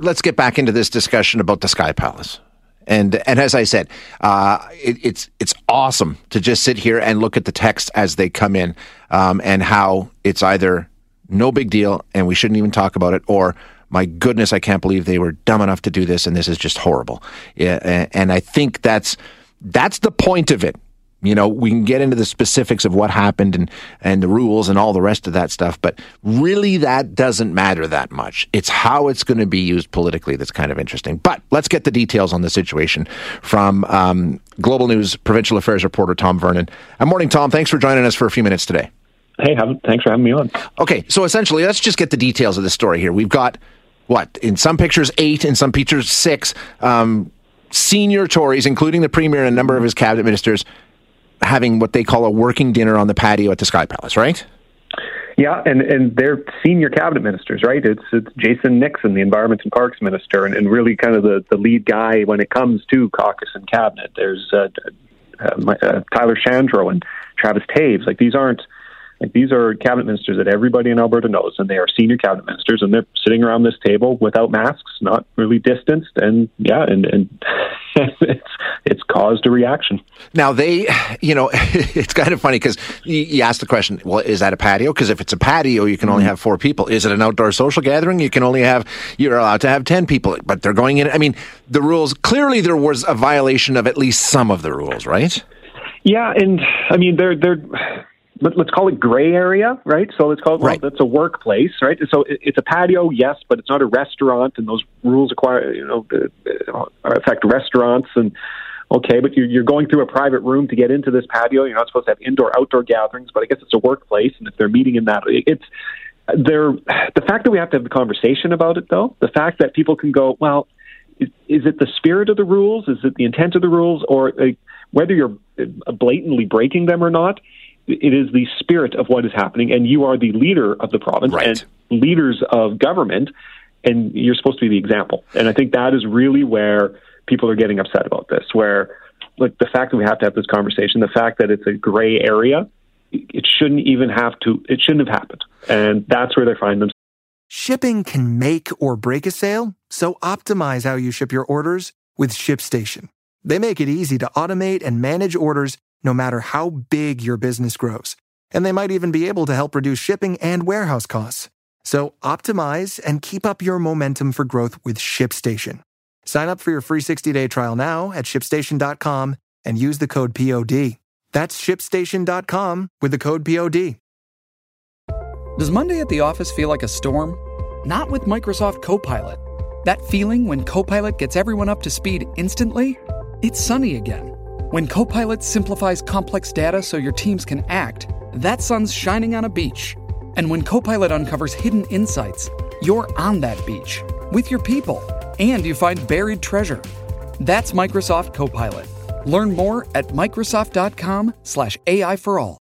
let's get back into this discussion about the Sky Palace. And and as I said, uh, it, it's it's awesome to just sit here and look at the text as they come in, um, and how it's either no big deal and we shouldn't even talk about it, or my goodness, I can't believe they were dumb enough to do this, and this is just horrible. Yeah, and I think that's that's the point of it. You know, we can get into the specifics of what happened and, and the rules and all the rest of that stuff, but really that doesn't matter that much. It's how it's going to be used politically that's kind of interesting. But let's get the details on the situation from um, Global News Provincial Affairs reporter Tom Vernon. Good morning, Tom. Thanks for joining us for a few minutes today. Hey, thanks for having me on. Okay, so essentially, let's just get the details of the story here. We've got what in some pictures eight, in some pictures six um, senior Tories, including the premier and a number of his cabinet ministers, having what they call a working dinner on the patio at the Sky Palace, right? Yeah, and, and they're senior cabinet ministers, right? It's it's Jason Nixon, the Environment and Parks Minister, and, and really kind of the, the lead guy when it comes to caucus and cabinet. There's uh, uh, uh, Tyler Shandro and Travis Toews. Like these aren't like these are cabinet ministers that everybody in Alberta knows, and they are senior cabinet ministers, and they're sitting around this table without masks, not really distanced, and yeah, and and it's it's caused a reaction. Now they, you know, it's kind of funny because you, you ask the question, well, is that a patio? Because if it's a patio, you can only have four people. Is it an outdoor social gathering? You can only have you're allowed to have ten people, but they're going in. I mean, the rules clearly there was a violation of at least some of the rules, right? Yeah, and I mean they're they're let, us call it gray area, right? So let's call it, right. well, that's a workplace, right? So it's a patio, yes, but it's not a restaurant, and those rules acquire, you know, uh, affect restaurants and. Okay, but you're, you're going through a private room to get into this patio. You're not supposed to have indoor outdoor gatherings, but I guess it's a workplace, and if they're meeting in that, it's there. The fact that we have to have the conversation about it, though, the fact that people can go, well, is, is it the spirit of the rules? Is it the intent of the rules, or uh, whether you're blatantly breaking them or not? it is the spirit of what is happening, and you are the leader of the province right. and leaders of government, and you're supposed to be the example. And I think that is really where people are getting upset about this, where like the fact that we have to have this conversation, the fact that it's a gray area, it shouldn't even have to, it shouldn't have happened, and that's where they find themselves. Shipping can make or break a sale, so optimize how you ship your orders with ShipStation. They make it easy to automate and manage orders no matter how big your business grows. And they might even be able to help reduce shipping and warehouse costs. So optimize and keep up your momentum for growth with ShipStation. Sign up for your free 60-day trial now at shipstation.com and use the code POD. That's shipstation.com with the code POD. Does Monday at the office feel like a storm? Not with Microsoft Copilot. That feeling when Copilot gets everyone up to speed instantly? It's sunny again. When Copilot simplifies complex data so your teams can act, that sun's shining on a beach. And when Copilot uncovers hidden insights, you're on that beach with your people and you find buried treasure. That's Microsoft Copilot. Learn more at Microsoft.com/slash AI for all.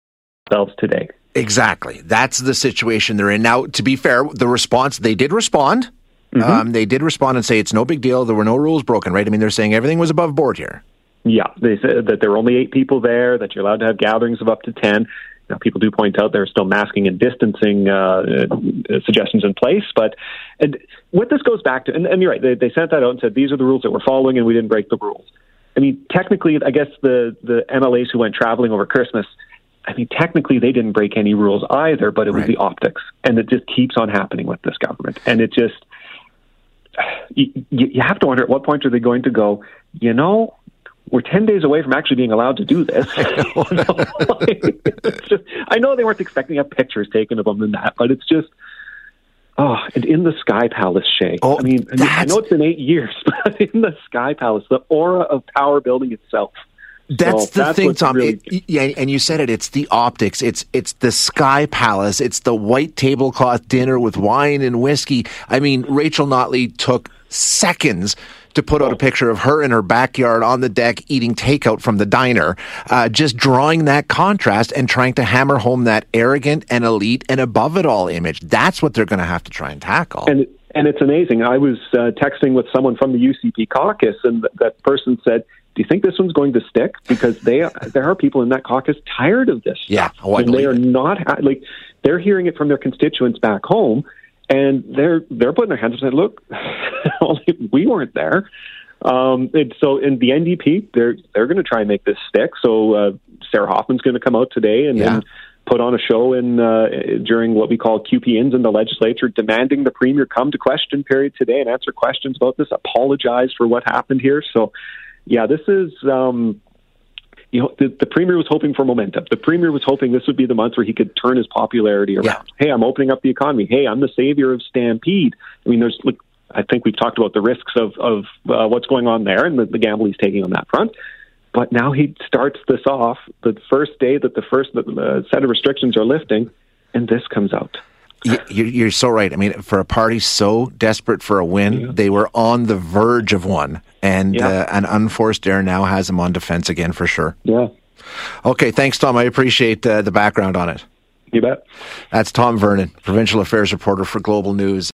Today. Exactly. That's the situation they're in. Now, to be fair, the response, they did respond. Mm-hmm. Um, they did respond and say it's no big deal. There were no rules broken, right? I mean, they're saying everything was above board here. Yeah, they said that there were only eight people there, that you're allowed to have gatherings of up to 10. Now, people do point out there are still masking and distancing uh, uh, suggestions in place, but and what this goes back to, and, and you're right, they, they sent that out and said these are the rules that we're following, and we didn't break the rules. I mean, technically, I guess the the MLAs who went traveling over Christmas, I mean, technically they didn't break any rules either, but it was right. the optics, and it just keeps on happening with this government, and it just you, you have to wonder at what point are they going to go? You know, we're 10 days away from actually being allowed to do this. just, I know they weren't expecting to have pictures taken of them and that, but it's just, oh, and in the Sky Palace, Shay. Oh, I mean, I know it's been eight years, but in the Sky Palace, the aura of power building itself. That's so the that's thing, Tom. Really... It, yeah, and you said it. It's the optics. It's it's the Sky Palace. It's the white tablecloth dinner with wine and whiskey. I mean, Rachel Notley took seconds to put out a picture of her in her backyard on the deck eating takeout from the diner, uh, just drawing that contrast and trying to hammer home that arrogant and elite and above it all image. That's what they're going to have to try and tackle. And and it's amazing. I was uh, texting with someone from the UCP caucus, and th- that person said, "Do you think this one's going to stick?" Because they there are people in that caucus tired of this. Yeah, oh, and they are it. not ha- like they're hearing it from their constituents back home and they're they're putting their hands up and saying, "Look, we weren't there. Um, and so in the NDP, they're they're going to try and make this stick. So uh, Sarah Hoffman's going to come out today and Yeah. then put on a show in uh, during what we call QP-ins in the legislature, demanding the premier come to question period today and answer questions about this, apologize for what happened here. So, yeah, this is. Um, know, the, the premier was hoping for momentum. The premier was hoping this would be the month where he could turn his popularity around. Yeah. Hey, I'm opening up the economy. Hey, I'm the savior of Stampede. I mean, there's look, I think we've talked about the risks of of uh, what's going on there and the, the gamble he's taking on that front. But now he starts this off the first day that the first uh, set of restrictions are lifting, and this comes out. You- You're, you're so right. I mean, for a party so desperate for a win, they were on the verge of one, and Yeah. uh, an unforced error now has them on defense again for sure. Yeah, Okay, thanks, Tom. I appreciate uh, the background on it. you bet. That's Tom Vernon, provincial affairs reporter for Global News.